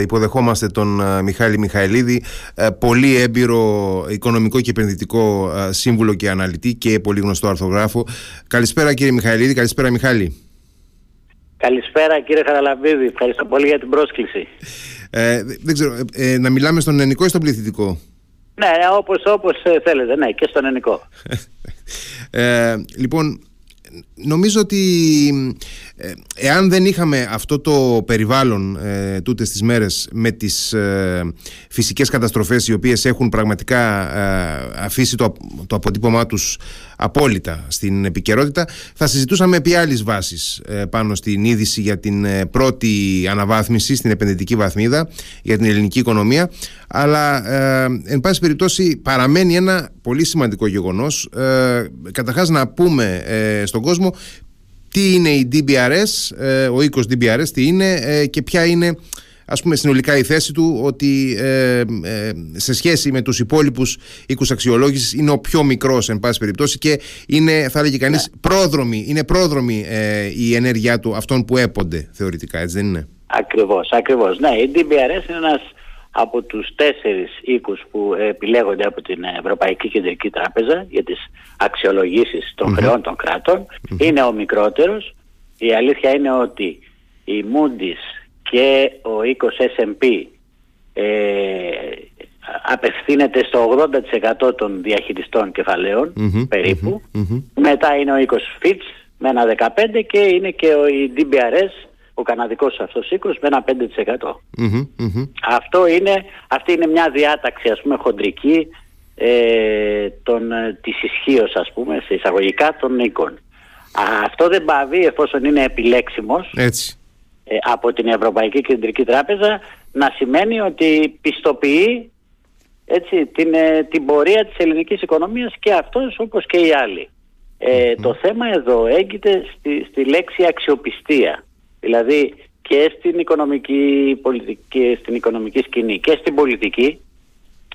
Υποδεχόμαστε τον ε, Μιχάλη Μιχαηλίδη, ε, πολύ έμπειρο οικονομικό και επενδυτικό ε, σύμβουλο και αναλυτή και πολύ γνωστό αρθογράφο. Καλησπέρα κύριε Μιχαηλίδη, καλησπέρα Μιχάλη. Καλησπέρα κύριε Χαραλαμπίδη, ευχαριστώ πολύ για την πρόσκληση. Ε, δεν ξέρω, να μιλάμε στον ελληνικό ή στον πληθυντικό; Ναι, όπως, όπως θέλετε, ναι, και στον ελληνικό. ε, λοιπόν, νομίζω ότι ε, εάν δεν είχαμε αυτό το περιβάλλον ε, τούτες τις μέρες με τις ε, φυσικές καταστροφές οι οποίες έχουν πραγματικά ε, αφήσει το, το αποτύπωμά τους απόλυτα στην επικαιρότητα. Θα συζητούσαμε επί άλλης βάσης ε, πάνω στην είδηση για την πρώτη αναβάθμιση στην επενδυτική βαθμίδα για την ελληνική οικονομία. Αλλά εν πάση περιπτώσει παραμένει ένα πολύ σημαντικό γεγονός. Καταρχάς να πούμε στον κόσμο τι είναι η DBRS, ε, ο οίκος DBRS, τι είναι ε, και ποια είναι ας πούμε συνολικά η θέση του ότι ε, σε σχέση με τους υπόλοιπους οίκους αξιολόγησης είναι ο πιο μικρός εν πάση περιπτώσει και είναι θα έλεγε κανείς ναι. πρόδρομη, είναι πρόδρομη η ενέργειά του αυτών που έπονται θεωρητικά έτσι δεν είναι; Ακριβώς, ακριβώς. Ναι, η DBRS είναι ένας από τους τέσσερις οίκους που επιλέγονται από την Ευρωπαϊκή Κεντρική Τράπεζα για τις αξιολογήσεις των χρεών των κρατων είναι ο μικρότερος. Η αλήθεια είναι ότι η Moody's και ο οίκος S&P ε, απευθύνεται στο 80% των διαχειριστών περίπου. Μετά είναι ο οίκος Fitch με ένα 15% και είναι και ο, η DBRS ο καναδικός αυτός οίκος με ένα 5%. Αυτό είναι, αυτή είναι μια διάταξη ας πούμε χοντρική ε, των, ε, της ισχύως ας πούμε σε εισαγωγικά των οίκων. Αυτό δεν πάβει εφόσον είναι επιλέξιμος Έτσι. Ε, από την Ευρωπαϊκή Κεντρική Τράπεζα να σημαίνει ότι πιστοποιεί έτσι, την, ε, την πορεία της ελληνικής οικονομίας και αυτός όπως και οι άλλοι. Το θέμα εδώ έγκυται στη, στη λέξη αξιοπιστία. Δηλαδή και στην οικονομική, πολιτική, στην οικονομική σκηνή και στην πολιτική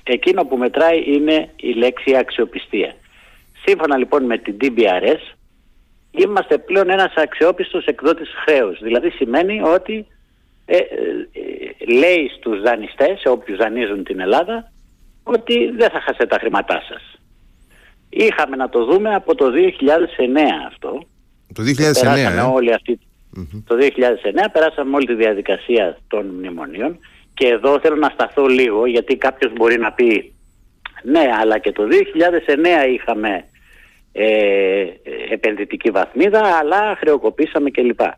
εκείνο που μετράει είναι η λέξη αξιοπιστία. Σύμφωνα λοιπόν με την DBRS είμαστε πλέον ένας αξιόπιστος εκδότης χρέους. Δηλαδή σημαίνει ότι ε, ε, λέει στους δανειστές, σε όποιους δανείζουν την Ελλάδα, ότι δεν θα χάσετε τα χρήματά σας. Είχαμε να το δούμε από το 2009 αυτό. Το 2009, ε; όλη αυτή το 2009 περάσαμε όλη τη διαδικασία των μνημονίων και εδώ θέλω να σταθώ λίγο γιατί κάποιος μπορεί να πει ναι αλλά και το 2009 είχαμε ε, επενδυτική βαθμίδα αλλά χρεοκοπήσαμε κλπ. Ε,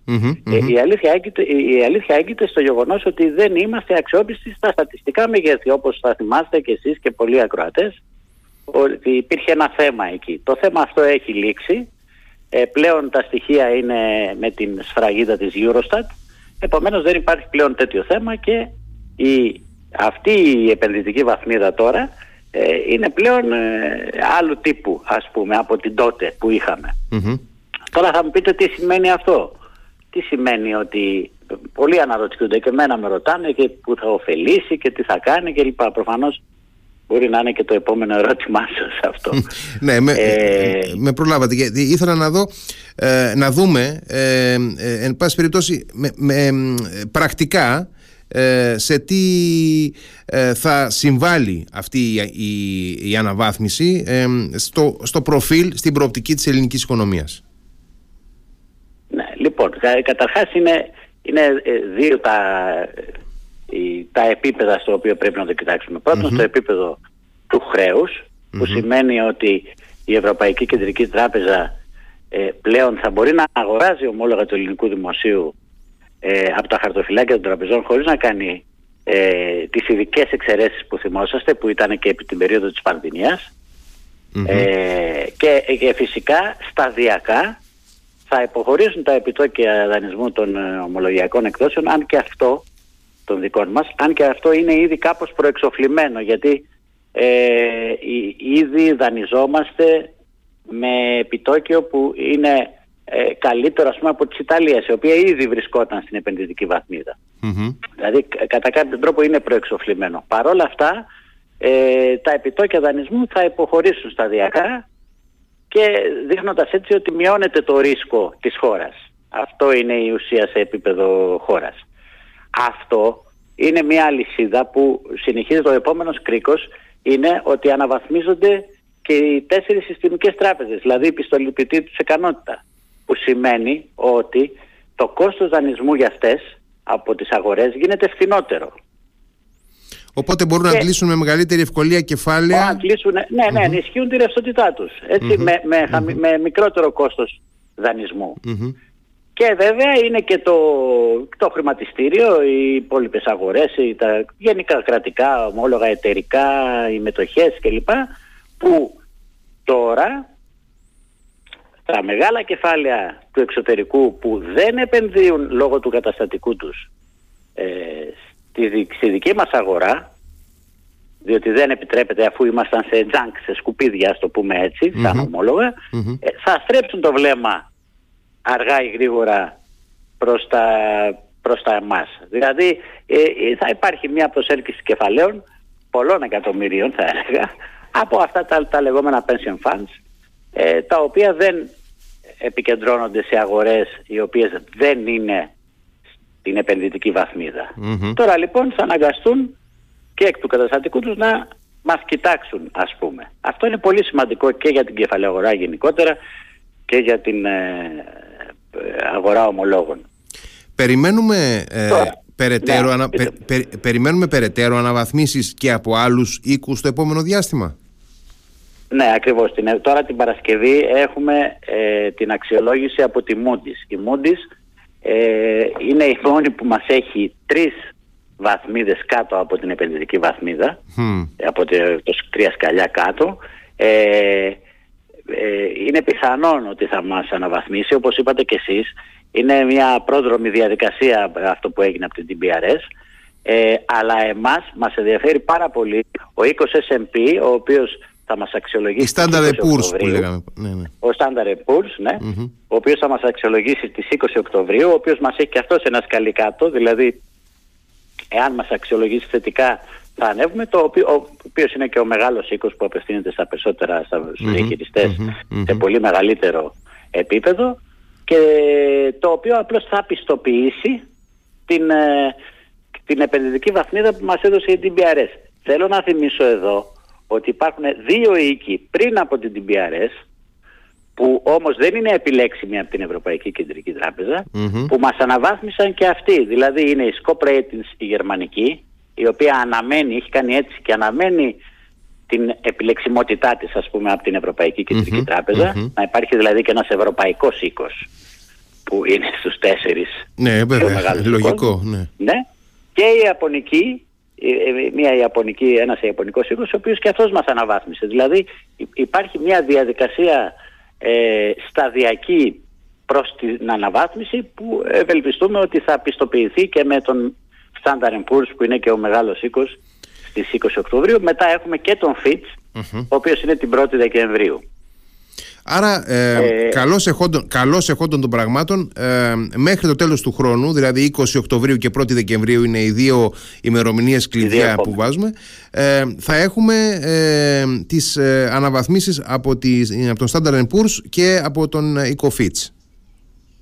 η, αλήθεια έγκυται, η αλήθεια έγκυται στο γεγονός ότι δεν είμαστε αξιόπιστοι στα στατιστικά μεγέθη όπως θα θυμάστε και εσείς και πολλοί ακροατές ότι υπήρχε ένα θέμα εκεί. Το θέμα αυτό έχει λήξει ε, πλέον τα στοιχεία είναι με την σφραγίδα της Eurostat. Επομένως δεν υπάρχει πλέον τέτοιο θέμα και η, αυτή η επενδυτική βαθμίδα τώρα ε, είναι πλέον ε, άλλου τύπου ας πούμε από την τότε που είχαμε. Τώρα θα μου πείτε τι σημαίνει αυτό. Τι σημαίνει ότι πολλοί αναρωτιούνται και εμένα με ρωτάνε και που θα ωφελήσει και τι θα κάνει και λοιπά. Προφανώς Μπορεί να είναι και το επόμενο ερώτημά σας αυτό. ναι, με, ε... με προλάβατε. Γιατί ήθελα να δω, ε, να δούμε, ε, ε, εν πάση περιπτώσει, με, πρακτικά σε τι θα συμβάλλει αυτή η, η, αναβάθμιση στο, στο προφίλ, στην προοπτική της ελληνικής οικονομίας; Ναι, λοιπόν, καταρχάς είναι, είναι δύο τα τα επίπεδα στο οποίο πρέπει να το κοιτάξουμε. Πρώτον, στο επίπεδο του χρεους που σημαίνει ότι η Ευρωπαϊκή Κεντρική Τράπεζα ε, πλέον θα μπορεί να αγοράζει ομόλογα του ελληνικού δημοσίου ε, από τα χαρτοφυλάκια των τραπεζών χωρίς να κάνει ε, τις ειδικές εξαιρέσεις που θυμόσαστε που ήταν και επί την περίοδο της πανδημιας ε, και, και φυσικά σταδιακά θα υποχωρήσουν τα επιτόκια δανεισμού των ε, ομολογιακών εκδόσεων αν και αυτό των δικών μας, αν και αυτό είναι ήδη κάπως προεξοφλημένο, γιατί ε, ήδη δανειζόμαστε με επιτόκιο που είναι ε, καλύτερο ας πούμε από της Ιταλίας, η οποία ήδη βρισκόταν στην επενδυτική Δηλαδή κατά κάποιο τρόπο είναι προεξοφλημένο. Παρ' όλα αυτά ε, τα επιτόκια δανεισμού θα υποχωρήσουν σταδιακά και δείχνοντας έτσι ότι μειώνεται το ρίσκο της χώρας. Αυτό είναι η ουσία σε επίπεδο χώρας. Αυτό είναι μια αλυσίδα που συνεχίζεται ο επόμενος κρίκος είναι ότι αναβαθμίζονται και οι τέσσερις συστημικές τράπεζες, δηλαδή η πιστοληπτική τους ικανότητα, που σημαίνει ότι το κόστος δανεισμού για αυτές από τις αγορές γίνεται φθηνότερο. Οπότε μπορούν να αντλήσουν με μεγαλύτερη ευκολία κεφάλαια. Να αντλήσουν, ναι, ναι, ενισχύουν τη ρευστότητά τους, με, με, με μικρότερο κόστος δανεισμού. Και βέβαια είναι και το, το χρηματιστήριο, οι υπόλοιπες αγορές, τα γενικά κρατικά, ομόλογα εταιρικά, οι μετοχές κλπ. που τώρα τα μεγάλα κεφάλαια του εξωτερικού που δεν επενδύουν λόγω του καταστατικού τους ε, στη, στη δική μας αγορά διότι δεν επιτρέπεται αφού ήμασταν σε junk, σε σκουπίδια, ας το πούμε έτσι, σαν ομόλογα, ε, θα στρέψουν το βλέμμα αργά ή γρήγορα προς τα, προς τα εμάς. Δηλαδή ε, ε, θα υπάρχει μια προσέλκυση κεφαλαίων πολλών εκατομμυρίων θα έλεγα από αυτά τα, τα λεγόμενα pension funds ε, τα οποία δεν επικεντρώνονται σε αγορές οι οποίες δεν είναι στην επενδυτική Τώρα λοιπόν θα αναγκαστούν και εκ του καταστατικού τους να μας κοιτάξουν ας πούμε. Αυτό είναι πολύ σημαντικό και για την κεφαλαία αγορά γενικότερα και για την αγορά ομολόγων. Περιμένουμε, ε, περαιτέρω, ναι, ανα, περιμένουμε περαιτέρω αναβαθμίσεις και από άλλους οίκους στο επόμενο διάστημα; Ναι, ακριβώς. Την, τώρα την Παρασκευή έχουμε ε, την αξιολόγηση από τη Moody's. Η Moody's ε, είναι η μόνη που μας έχει τρεις βαθμίδες κάτω από την επενδυτική βαθμίδα, από το, το τρία σκαλιά κάτω. Ε, ε, είναι πιθανόν ότι θα μας αναβαθμίσει όπως είπατε και εσείς είναι μια πρόδρομη διαδικασία αυτό που έγινε από την TBRS ε, αλλά εμάς μας ενδιαφέρει πάρα πολύ ο οίκος S&P ο οποίος θα μας αξιολογήσει η Standard Poor's που λέγαμε. Ναι, ναι. ο Standard Poor's ναι, ο οποίος θα μας αξιολογήσει τις 20 Οκτωβρίου ο οποίος μας έχει και αυτός ένα σκαλί κάτω δηλαδή εάν μας αξιολογήσει θετικά θα ανέβουμε, το οποίο, ο οποίος είναι και ο μεγάλος οίκος που απευθύνεται στα περισσότερα στους διαχειριστες σε πολύ μεγαλύτερο επίπεδο και το οποίο απλώς θα πιστοποιήσει την, ε, την επενδυτική βαθμίδα που μας έδωσε η DBRS. Θέλω να θυμίσω εδώ ότι υπάρχουν δύο οίκοι πριν από την DBRS που όμως δεν είναι επιλέξιμοι από την Ευρωπαϊκή Κεντρική που μας αναβάθμισαν και αυτοί. Δηλαδή είναι η Scope Ratings η γερμανική η οποία αναμένει, έχει κάνει έτσι και αναμένει την επιλεξιμότητά της ας πούμε από την Ευρωπαϊκή Τράπεζα να υπάρχει δηλαδή και ένας ευρωπαϊκός οίκος που είναι στους τέσσερις ναι βέβαια, λογικό ναι. ναι. και η Ιαπωνική μια Ιαπωνική, ένας Ιαπωνικός οίκος ο οποίος και αυτός μας αναβάθμισε δηλαδή υπάρχει μια διαδικασία ε, σταδιακή προς την αναβάθμιση που ευελπιστούμε ότι θα πιστοποιηθεί και με τον Standard Poor's που είναι και ο μεγάλος οίκος στις 20 Οκτωβρίου. Μετά έχουμε και τον Fitch, ο οποίος είναι την 1η Δεκεμβρίου. Άρα, ε, ε, καλώς, εχόντων, καλώς εχόντων των πραγμάτων, ε, μέχρι το τέλος του χρόνου, δηλαδή 20 Οκτωβρίου και 1η Δεκεμβρίου είναι οι δύο ημερομηνίες κλειδιά που βάζουμε, ε, θα έχουμε ε, τις ε, αναβαθμίσεις από, τις, από τον Standard Poor's και από τον Fitch.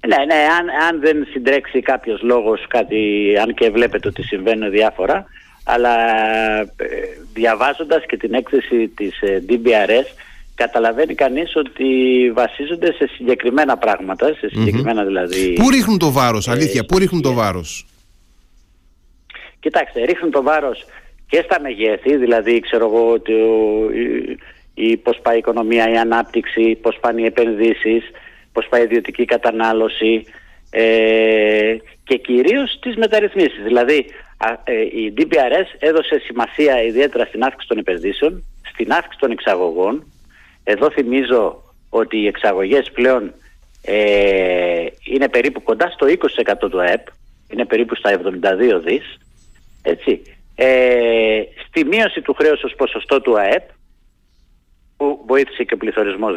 Ναι, ναι, αν, αν δεν συντρέξει κάποιος λόγος κάτι, αν και βλέπετε ότι συμβαίνουν διάφορα, αλλά ε, διαβάζοντας και την έκθεση της ε, DBRS καταλαβαίνει κανείς ότι βασίζονται σε συγκεκριμένα πράγματα, σε συγκεκριμένα δηλαδή... Πού ρίχνουν το βάρος, αλήθεια, ε, πού ρίχνουν το βάρος; Κοιτάξτε, ρίχνουν το βάρος και στα μεγέθη, δηλαδή ξέρω εγώ ότι η, η, πώς πάει η οικονομία, η ανάπτυξη, πώς πάνε οι επενδύσεις, πώς πάει η ιδιωτική κατανάλωση ε, και κυρίως τις μεταρρυθμίσεις. Δηλαδή ε, η DPRS έδωσε σημασία ιδιαίτερα στην αύξηση των επενδύσεων, στην αύξηση των εξαγωγών. Εδώ θυμίζω ότι οι εξαγωγές πλέον ε, είναι περίπου κοντά στο 20% του ΑΕΠ, είναι περίπου στα 72 δις, έτσι. Ε, στη μείωση του χρέους ως ποσοστό του ΑΕΠ, που βοήθησε και ο πληθωρισμός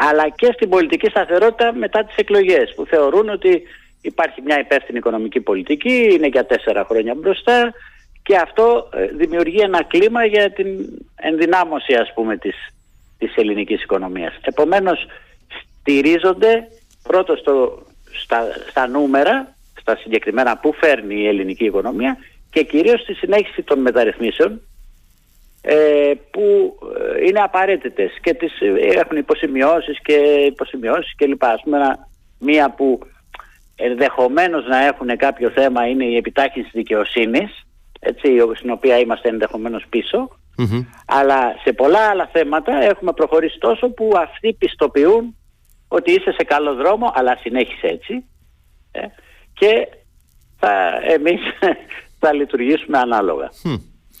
αλλά και στην πολιτική σταθερότητα μετά τις εκλογές που θεωρούν ότι υπάρχει μια υπεύθυνη οικονομική πολιτική, είναι για τέσσερα χρόνια μπροστά και αυτό ε, δημιουργεί ένα κλίμα για την ενδυνάμωση ας πούμε της, της ελληνικής οικονομίας. Επομένως στηρίζονται πρώτο στο, στα, στα νούμερα, στα συγκεκριμένα που φέρνει η ελληνική οικονομία και κυρίως στη συνέχιση των μεταρρυθμίσεων ε, που ε, είναι απαραίτητες και τις ε, έχουν υποσημειώσεις και υποσημειώσεις και λοιπά. Ας πούμε μία που ενδεχομένως να έχουν κάποιο θέμα είναι η επιτάχυνση δικαιοσύνης έτσι, στην οποία είμαστε ενδεχομένως αλλά σε πολλά άλλα θέματα έχουμε προχωρήσει τόσο που αυτοί πιστοποιούν ότι είσαι σε καλό δρόμο αλλά συνέχισε έτσι. Ε, και θα, εμείς θα λειτουργήσουμε ανάλογα.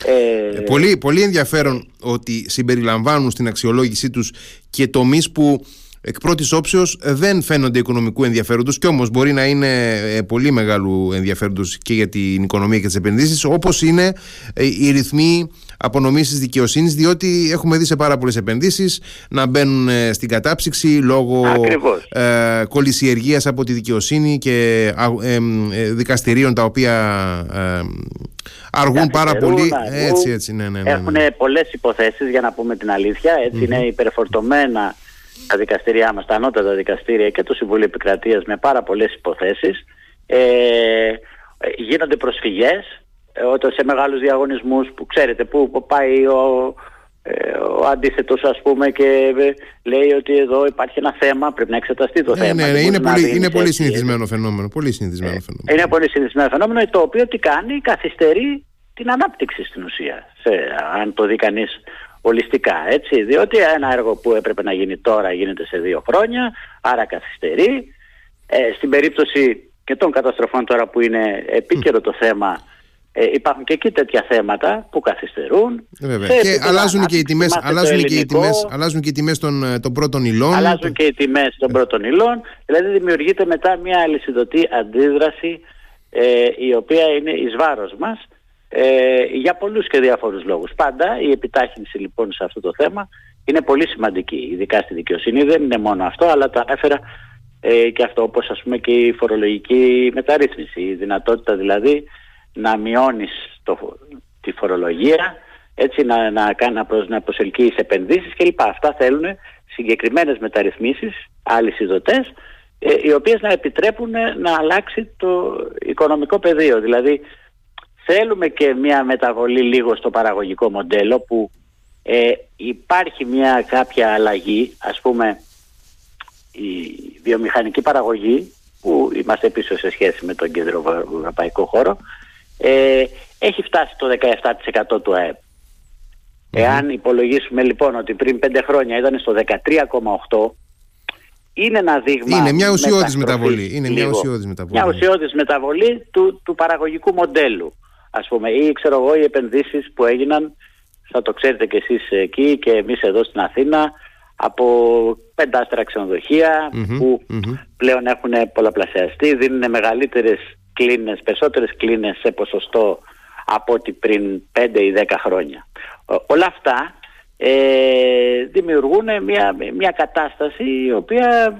Ε, πολύ, πολύ ενδιαφέρον ότι συμπεριλαμβάνουν στην αξιολόγησή τους και τομείς που εκ πρώτης όψεως δεν φαίνονται οικονομικού ενδιαφέροντος και όμως μπορεί να είναι ε, πολύ μεγάλου ενδιαφέροντος και για την οικονομία και τις επενδύσεις, όπως είναι ε, οι ρυθμοί απονομή τη δικαιοσύνης, διότι έχουμε δει σε πάρα πολλές επενδύσεις να μπαίνουν ε, στην κατάψυξη λόγω ε, κολυσιεργίας από τη δικαιοσύνη και ε, δικαστηρίων τα οποία αργούν πάρα πολύ. Έτσι, έτσι, ναι, ναι, ναι, Έχουν πολλές υποθέσεις, για να πούμε την αλήθεια. είναι υπερφορτωμένα τα δικαστήριά μας, τα ανώτατα δικαστήρια και το Συμβούλιο Επικρατείας με πάρα πολλές υποθέσεις. Ε, γίνονται προσφυγές ε, όταν σε μεγάλους διαγωνισμούς που ξέρετε που πάει ο, ε, ο αντίθετος ας πούμε και ε, λέει ότι εδώ υπάρχει ένα θέμα, πρέπει να εξεταστεί το θέμα. Ναι, ναι, είναι πολύ, είναι πολύ συνηθισμένο φαινόμενο. Πολύ συνηθισμένο φαινόμενο. Είναι πολύ συνηθισμένο φαινόμενο το οποίο τι κάνει, καθυστερεί την ανάπτυξη στην ουσία. Σε, αν το δει κανείς ολιστικά έτσι διότι ένα έργο που έπρεπε να γίνει τώρα γίνεται σε δύο χρόνια άρα καθυστερεί ε, στην περίπτωση και των καταστροφών τώρα που είναι επίκαιρο το θέμα ε, υπάρχουν και εκεί τέτοια θέματα που καθυστερούν. Βέβαια. Και αλλάζουν και, οι τιμές, αλλάζουν, και οι τιμές, αλλάζουν και οι τιμές των, ε, των πρώτων υλών. Αλλάζουν και οι τιμές των πρώτων υλών. Δηλαδή δημιουργείται μετά μια αλυσιδωτή αντίδραση ε, η οποία είναι εις βάρος μας ε, για πολλούς και διάφορους λόγους. Πάντα η επιτάχυνση λοιπόν σε αυτό το θέμα είναι πολύ σημαντική, ειδικά στη δικαιοσύνη. Δεν είναι μόνο αυτό, αλλά το ανέφερα ε, και αυτό όπως ας πούμε και η φορολογική μεταρρύθμιση. Η δυνατότητα δηλαδή να μειώνεις το, τη φορολογία, έτσι να, να, να, προς, να προσελκύεις επενδύσεις κλπ. Αυτά θέλουν συγκεκριμένες μεταρρυθμίσεις, άλλες ειδωτές, ε, οι οποίες να επιτρέπουν να αλλάξει το οικονομικό πεδίο. Δηλαδή θέλουμε και μια μεταβολή λίγο στο παραγωγικό μοντέλο που ε, υπάρχει μια κάποια αλλαγή, ας πούμε η βιομηχανική παραγωγή που είμαστε πίσω σε σχέση με τον κέντρο ευρωπαϊκό χώρο ε, έχει φτάσει το 17% του ΑΕΠ. Εάν υπολογίσουμε λοιπόν ότι πριν 5 χρόνια ήταν στο 13,8 είναι ένα δείγμα. Είναι μια ουσιώδης μεταβολή. Είναι μια ουσιώδης μεταβολή. Μια ουσιώδης μεταβολή του, του παραγωγικού μοντέλου ας πούμε ή ξέρω εγώ οι επενδύσεις που έγιναν θα το ξέρετε και εσείς εκεί και εμείς εδώ στην Αθήνα από πεντάστερα που πλέον έχουν πολλαπλασιαστεί, δίνουν μεγαλύτερες κλίνες, περισσότερες κλίνες σε ποσοστό από ό,τι πριν 5 ή 10 χρόνια. Όλα αυτά ε, δημιουργούν μια, μια κατάσταση η οποία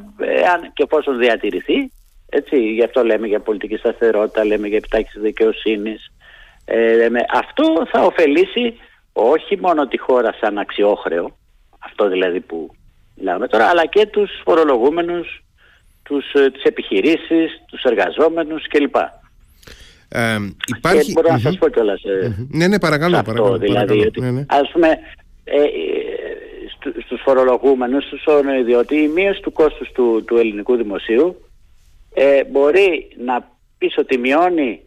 αν και εφόσον διατηρηθεί έτσι, γι' αυτό λέμε για πολιτική σταθερότητα, λέμε για επιτάχυνση δικαιοσύνης, ε, αυτό θα ωφελήσει όχι μόνο τη χώρα σαν αξιόχρεο, αυτό δηλαδή που μιλάμε τώρα, αλλά και τους φορολογούμενους, τους, ε, τις επιχειρήσεις, τους εργαζόμενους κλπ. Ε, υπάρχει... Και μπορώ να σας πω κιόλας ε, ναι, ναι, παρακαλώ, αυτό, παρακαλώ, δηλαδή, παρακαλώ, ότι, ναι, ναι. ας πούμε, ε, ε στους φορολογούμενους, στους διότι η μείωση του κόστους του, του ελληνικού δημοσίου ε, μπορεί να πεις ότι μειώνει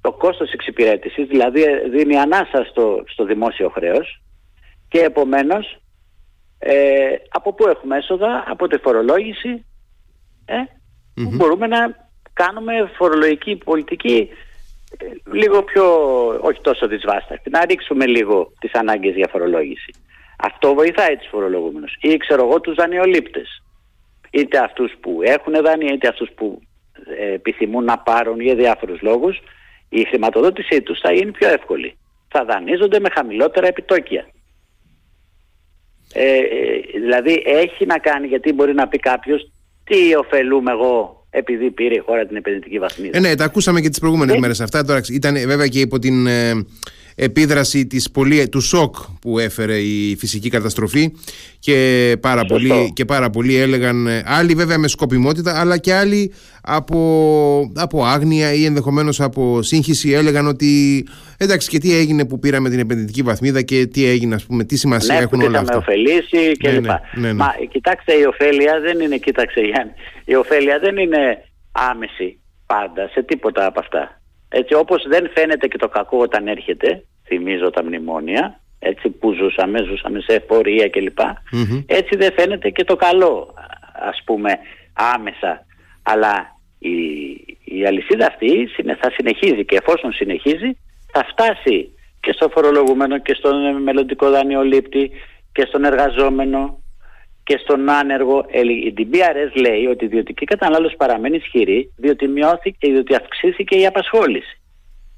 το κόστος εξυπηρέτησης, δηλαδή δίνει ανάσα στο, στο δημόσιο χρέος και επομένως ε, από πού έχουμε έσοδα, από τη φορολόγηση ε, μπορούμε να κάνουμε φορολογική πολιτική ε, λίγο πιο, όχι τόσο δυσβάσταχτη, να ρίξουμε λίγο τις ανάγκες για φορολόγηση. Αυτό βοηθάει τους φορολογούμενους ή ξέρω εγώ τους δανειολήπτες. Είτε αυτούς που έχουν δάνεια είτε αυτούς που ε, επιθυμούν να πάρουν για διάφορους λόγους η χρηματοδότησή τους θα είναι πιο εύκολη. Θα δανείζονται με χαμηλότερα επιτόκια. Ε, δηλαδή έχει να κάνει γιατί μπορεί να πει κάποιος τι ωφελούμε εγώ επειδή πήρε η χώρα την επενδυτική βαθμίδα. Ε, ναι, τα ακούσαμε και τις προηγούμενες ε. μέρες αυτά. Τώρα ήταν βέβαια και υπό την... Ε, επίδραση της πολύ, του σοκ που έφερε η φυσική καταστροφή και πάρα, πολλοί, και πάρα πολλοί έλεγαν ε, άλλοι βέβαια με σκοπιμότητα αλλά και άλλοι από, από άγνοια ή ενδεχομένως από σύγχυση έλεγαν ότι εντάξει και τι έγινε που πήραμε την επενδυτική βαθμίδα και τι έγινε ας πούμε, τι σημασία ναι, έχουν όλα αυτά. Ναι, ωφελήσει και ναι, λοιπά. Ναι, ναι, Μα κοιτάξτε η ωφέλεια δεν είναι, κοίταξε Γιάννη, η ωφέλεια δεν είναι άμεση πάντα σε τίποτα από αυτά. Έτσι όπως δεν φαίνεται και το κακό όταν έρχεται, θυμίζω τα μνημόνια, έτσι που ζούσαμε, ζούσαμε σε εφορία κλπ. Έτσι δεν φαίνεται και το καλό ας πούμε άμεσα. Αλλά η, η αλυσίδα αυτή θα συνεχίζει και εφόσον συνεχίζει θα φτάσει και στο φορολογούμενο και στον μελλοντικό δανειολήπτη και στον εργαζόμενο και στον άνεργο. Η DBRS λέει ότι η ιδιωτική κατανάλωση παραμένει ισχυρή διότι μειώθηκε, διότι αυξήθηκε η απασχόληση.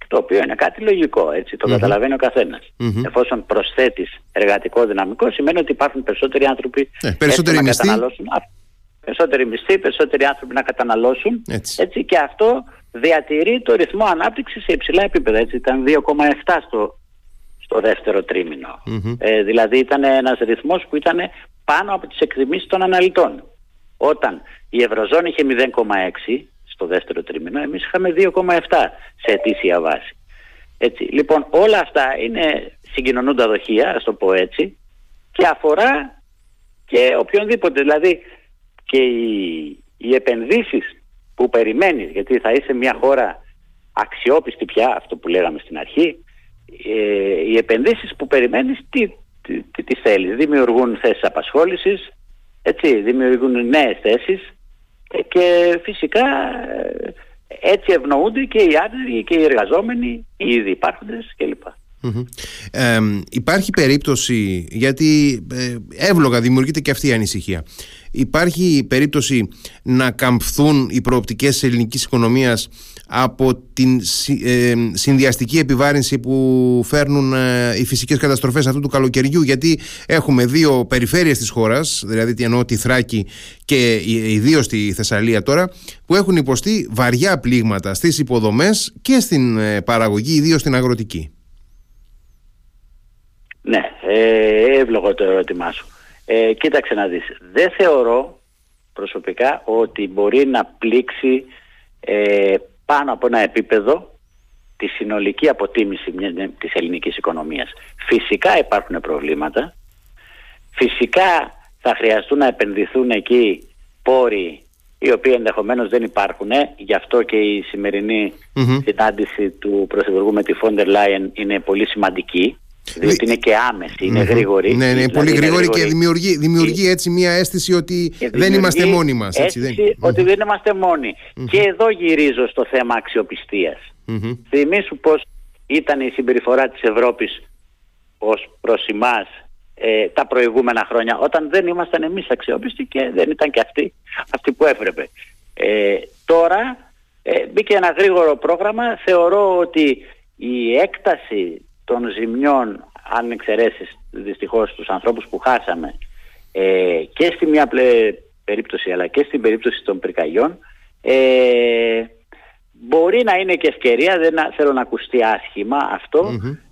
Το οποίο είναι κάτι λογικό, έτσι, το καταλαβαίνει ο καθένας. Εφόσον προσθέτεις εργατικό δυναμικό, σημαίνει ότι υπάρχουν περισσότεροι άνθρωποι ε, περισσότεροι να καταναλώσουν. Περισσότεροι μισθοί, περισσότεροι άνθρωποι να καταναλώσουν. Έτσι. και αυτό διατηρεί το ρυθμό ανάπτυξης σε υψηλά επίπεδα. Έτσι, ήταν 2,7 στο, στο δεύτερο Ε, δηλαδή ήταν ένας ρυθμός που ήταν πάνω από τις εκτιμήσεις των αναλυτών. Όταν η Ευρωζώνη είχε 0,6 στο δεύτερο τρίμηνο, εμείς είχαμε 2,7 σε ετήσια βάση. Έτσι. Λοιπόν, όλα αυτά είναι συγκοινωνούντα δοχεία, ας το πω έτσι, και αφορά και οποιονδήποτε. Δηλαδή και οι, οι επενδύσεις που περιμένεις, γιατί θα είσαι μια χώρα αξιόπιστη πια, αυτό που λέγαμε στην αρχή, ε, οι επενδύσεις που περιμένεις τι, τι, τι, τι θέλεις. Δημιουργούν θέσεις απασχόλησης, έτσι, δημιουργούν νέες θέσεις και φυσικά ε, έτσι ευνοούνται και οι άνεργοι και οι εργαζόμενοι, οι ήδη υπάρχοντες κλπ. Ε, υπάρχει περίπτωση, γιατί ε, εύλογα δημιουργείται και αυτή η ανησυχία. Υπάρχει περίπτωση να καμφθούν οι προοπτικές της ελληνικής οικονομίας από την ε, συνδυαστική επιβάρυνση που φέρνουν ε, οι φυσικές καταστροφές αυτού του καλοκαιριού γιατί έχουμε δύο περιφέρειες της χώρας δηλαδή εννοώ τη Θράκη και ιδίως τη Θεσσαλία τώρα που έχουν υποστεί βαριά πλήγματα στις υποδομές και στην ε, παραγωγή ιδίως στην αγροτική. Ναι, ε, εύλογο το ερώτημά σου. Ε, κοίταξε να δεις. Δεν θεωρώ προσωπικά ότι μπορεί να πλήξει ε, πάνω από ένα επίπεδο τη συνολική αποτίμηση της ελληνικής οικονομίας. Φυσικά υπάρχουν προβλήματα. Φυσικά θα χρειαστούν να επενδυθούν εκεί πόροι οι οποίοι ενδεχομένως δεν υπάρχουν. Γι' αυτό και η σημερινή συνάντηση του Πρωθυπουργού με τη Φόντερ Λάιεν είναι πολύ σημαντική. Διότι είναι και άμεση, είναι γρήγορη. Ναι, ναι, πολύ γρήγορη και δημιουργεί, δημιουργεί έτσι μια αίσθηση ότι δεν είμαστε μόνοι μας. Αίσθηση ότι δεν είμαστε Και εδώ γυρίζω στο θέμα αξιοπιστίας. Mm-hmm. Θυμήσου πώς ήταν η συμπεριφορά της Ευρώπης ως προς εμάς ε, τα προηγούμενα χρόνια, όταν δεν ήμασταν εμείς αξιόπιστοι και δεν ήταν και αυτοί, αυτοί που έπρεπε. Ε, τώρα ε, μπήκε ένα γρήγορο πρόγραμμα. Θεωρώ ότι η έκταση των ζημιών αν εξαιρέσεις δυστυχώς τους ανθρώπους που χάσαμε ε, και στη μια περίπτωση αλλά και στην περίπτωση των πυρκαγιών ε, μπορεί να είναι και ευκαιρία, δεν θέλω να ακουστεί άσχημα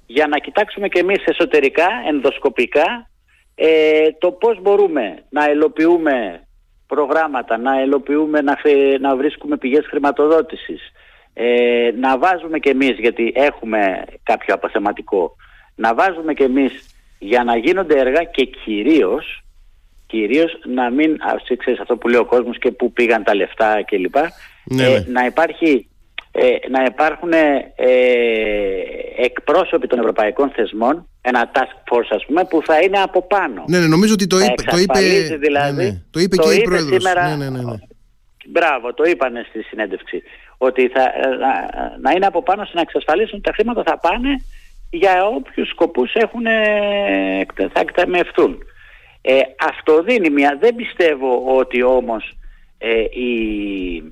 για να κοιτάξουμε και εμείς εσωτερικά, ενδοσκοπικά ε, το πώς μπορούμε να ελοποιούμε προγράμματα, να ελοποιούμε, να, να βρίσκουμε πηγές χρηματοδότησης, ε, να βάζουμε και εμείς, γιατί έχουμε κάποιο αποθεματικό, να βάζουμε και εμείς για να γίνονται έργα και κυρίως, κυρίως να μην, ξέρεις αυτό που λέει ο κόσμος και που πήγαν τα λεφτά κλπ. Ναι, ε, ναι. να υπάρχει ε, να υπάρχουν ε, εκπρόσωποι των ευρωπαϊκών θεσμών, ένα task force ας πούμε, που θα είναι από πάνω. Ναι, ναι νομίζω ότι το είπε, το είπε, δηλαδή, ναι, ναι. Το είπε και η Πρόεδρος. Σήμερα, ναι, ναι, ναι, Μπράβο, το είπανε στη συνέντευξη ότι θα, ε, να, είναι από πάνω να εξασφαλίσουν ότι τα χρήματα θα πάνε για όποιους σκοπούς έχουν, θα εκταμευτούν. Ε, αυτό δίνει μια... Δεν πιστεύω ότι όμως ε, η,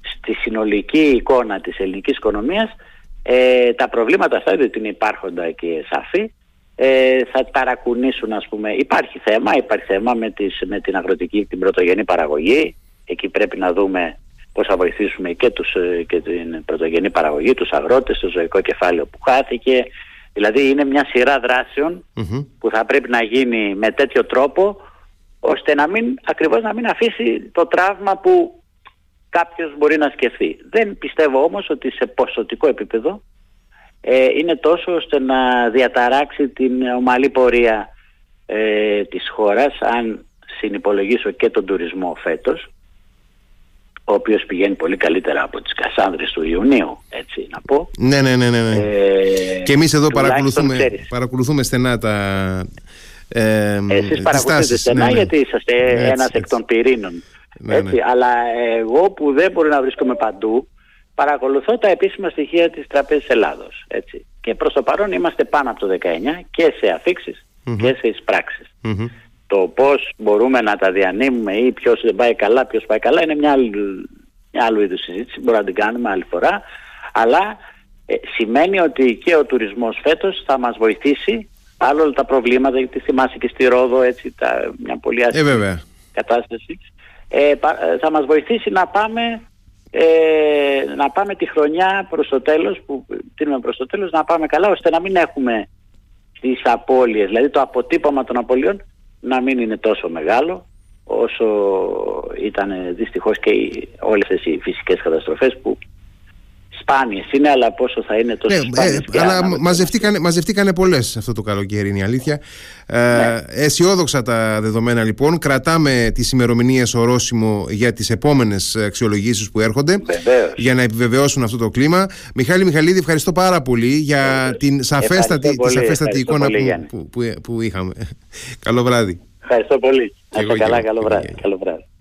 στη συνολική εικόνα της ελληνικής οικονομίας ε, τα προβλήματα αυτά, διότι είναι υπάρχοντα και σαφή, ε, θα ταρακουνήσουν ας πούμε. Υπάρχει θέμα, υπάρχει θέμα με, τις, με την αγροτική, την πρωτογενή παραγωγή. Εκεί πρέπει να δούμε πώς θα βοηθήσουμε και, τους, ε, και την πρωτογενή παραγωγή, τους αγρότες, το ζωικό κεφάλαιο που χάθηκε, Δηλαδή είναι μια σειρά που θα πρέπει να γίνει με τέτοιο τρόπο ώστε να μην, ακριβώς να μην αφήσει το τραύμα που κάποιος μπορεί να σκεφτεί. Δεν πιστεύω όμως ότι σε ποσοτικό επίπεδο ε, είναι τόσο ώστε να διαταράξει την ομαλή πορεία ε, της χώρας αν συνυπολογίσω και τον τουρισμό φέτος ο οποίος πηγαίνει πολύ καλύτερα από τις Κασάνδρες του Ιουνίου, έτσι να πω. Ναι, ναι, ναι. ναι. ναι. Ε, και εμείς εδώ παρακολουθούμε, παρακολουθούμε στενά τα... Ε, Εσείς παρακολουθείτε στενά ναι, ναι. γιατί είσαστε έτσι, ένας εκ των πυρήνων. Ναι, έτσι, Αλλά εγώ που δεν μπορεί να βρίσκομαι παντού, παρακολουθώ τα επίσημα στοιχεία της Τραπέζης Ελλάδος. Έτσι. Και προς το παρόν είμαστε πάνω από το 19 και σε αφηξεις και σε εισπράξεις. Το πώς μπορούμε να τα διανύμουμε ή ποιος δεν πάει καλά, ποιος πάει καλά είναι μια άλλη, μια άλλου είδους συζήτηση, μπορούμε να την κάνουμε άλλη φορά. Αλλά ε, σημαίνει ότι και ο τουρισμός φέτος θα μας βοηθήσει άλλο όλα τα προβλήματα, γιατί θυμάσαι και στη Ρόδο έτσι, τα, μια πολύ άσχημη ε, κατάσταση. Ε, ε, θα μας βοηθήσει να πάμε ε, να πάμε τη χρονιά προς το τέλος, που τίνουμε προς το τέλος, να πάμε καλά, ώστε να μην έχουμε τις απώλειες, δηλαδή το αποτύπωμα των απολειών να μην είναι τόσο μεγάλο όσο ήταν δυστυχώς και όλες αυτές οι φυσικές καταστροφές που σπάνιες είναι, αλλά πόσο θα είναι τόσο ναι, σπάνιες. Ε, αλλά μαζευτήκανε, μαζευτήκανε πολλές αυτό το καλοκαίρι, είναι η αλήθεια. Ε, ναι. αισιόδοξα τα δεδομένα λοιπόν. Κρατάμε τις ημερομηνίες ορόσημο για τις επόμενες αξιολογήσεις που έρχονται Βεβαίως. για να επιβεβαιώσουν αυτό το κλίμα. Μιχάλη Μιχαλίδη, ευχαριστώ πάρα πολύ για την σαφέστατη, τη σαφέστατη εικόνα που, που, που, είχαμε. Καλό βράδυ. Ευχαριστώ πολύ. Να καλά, καλό βράδυ. Καλό βράδυ.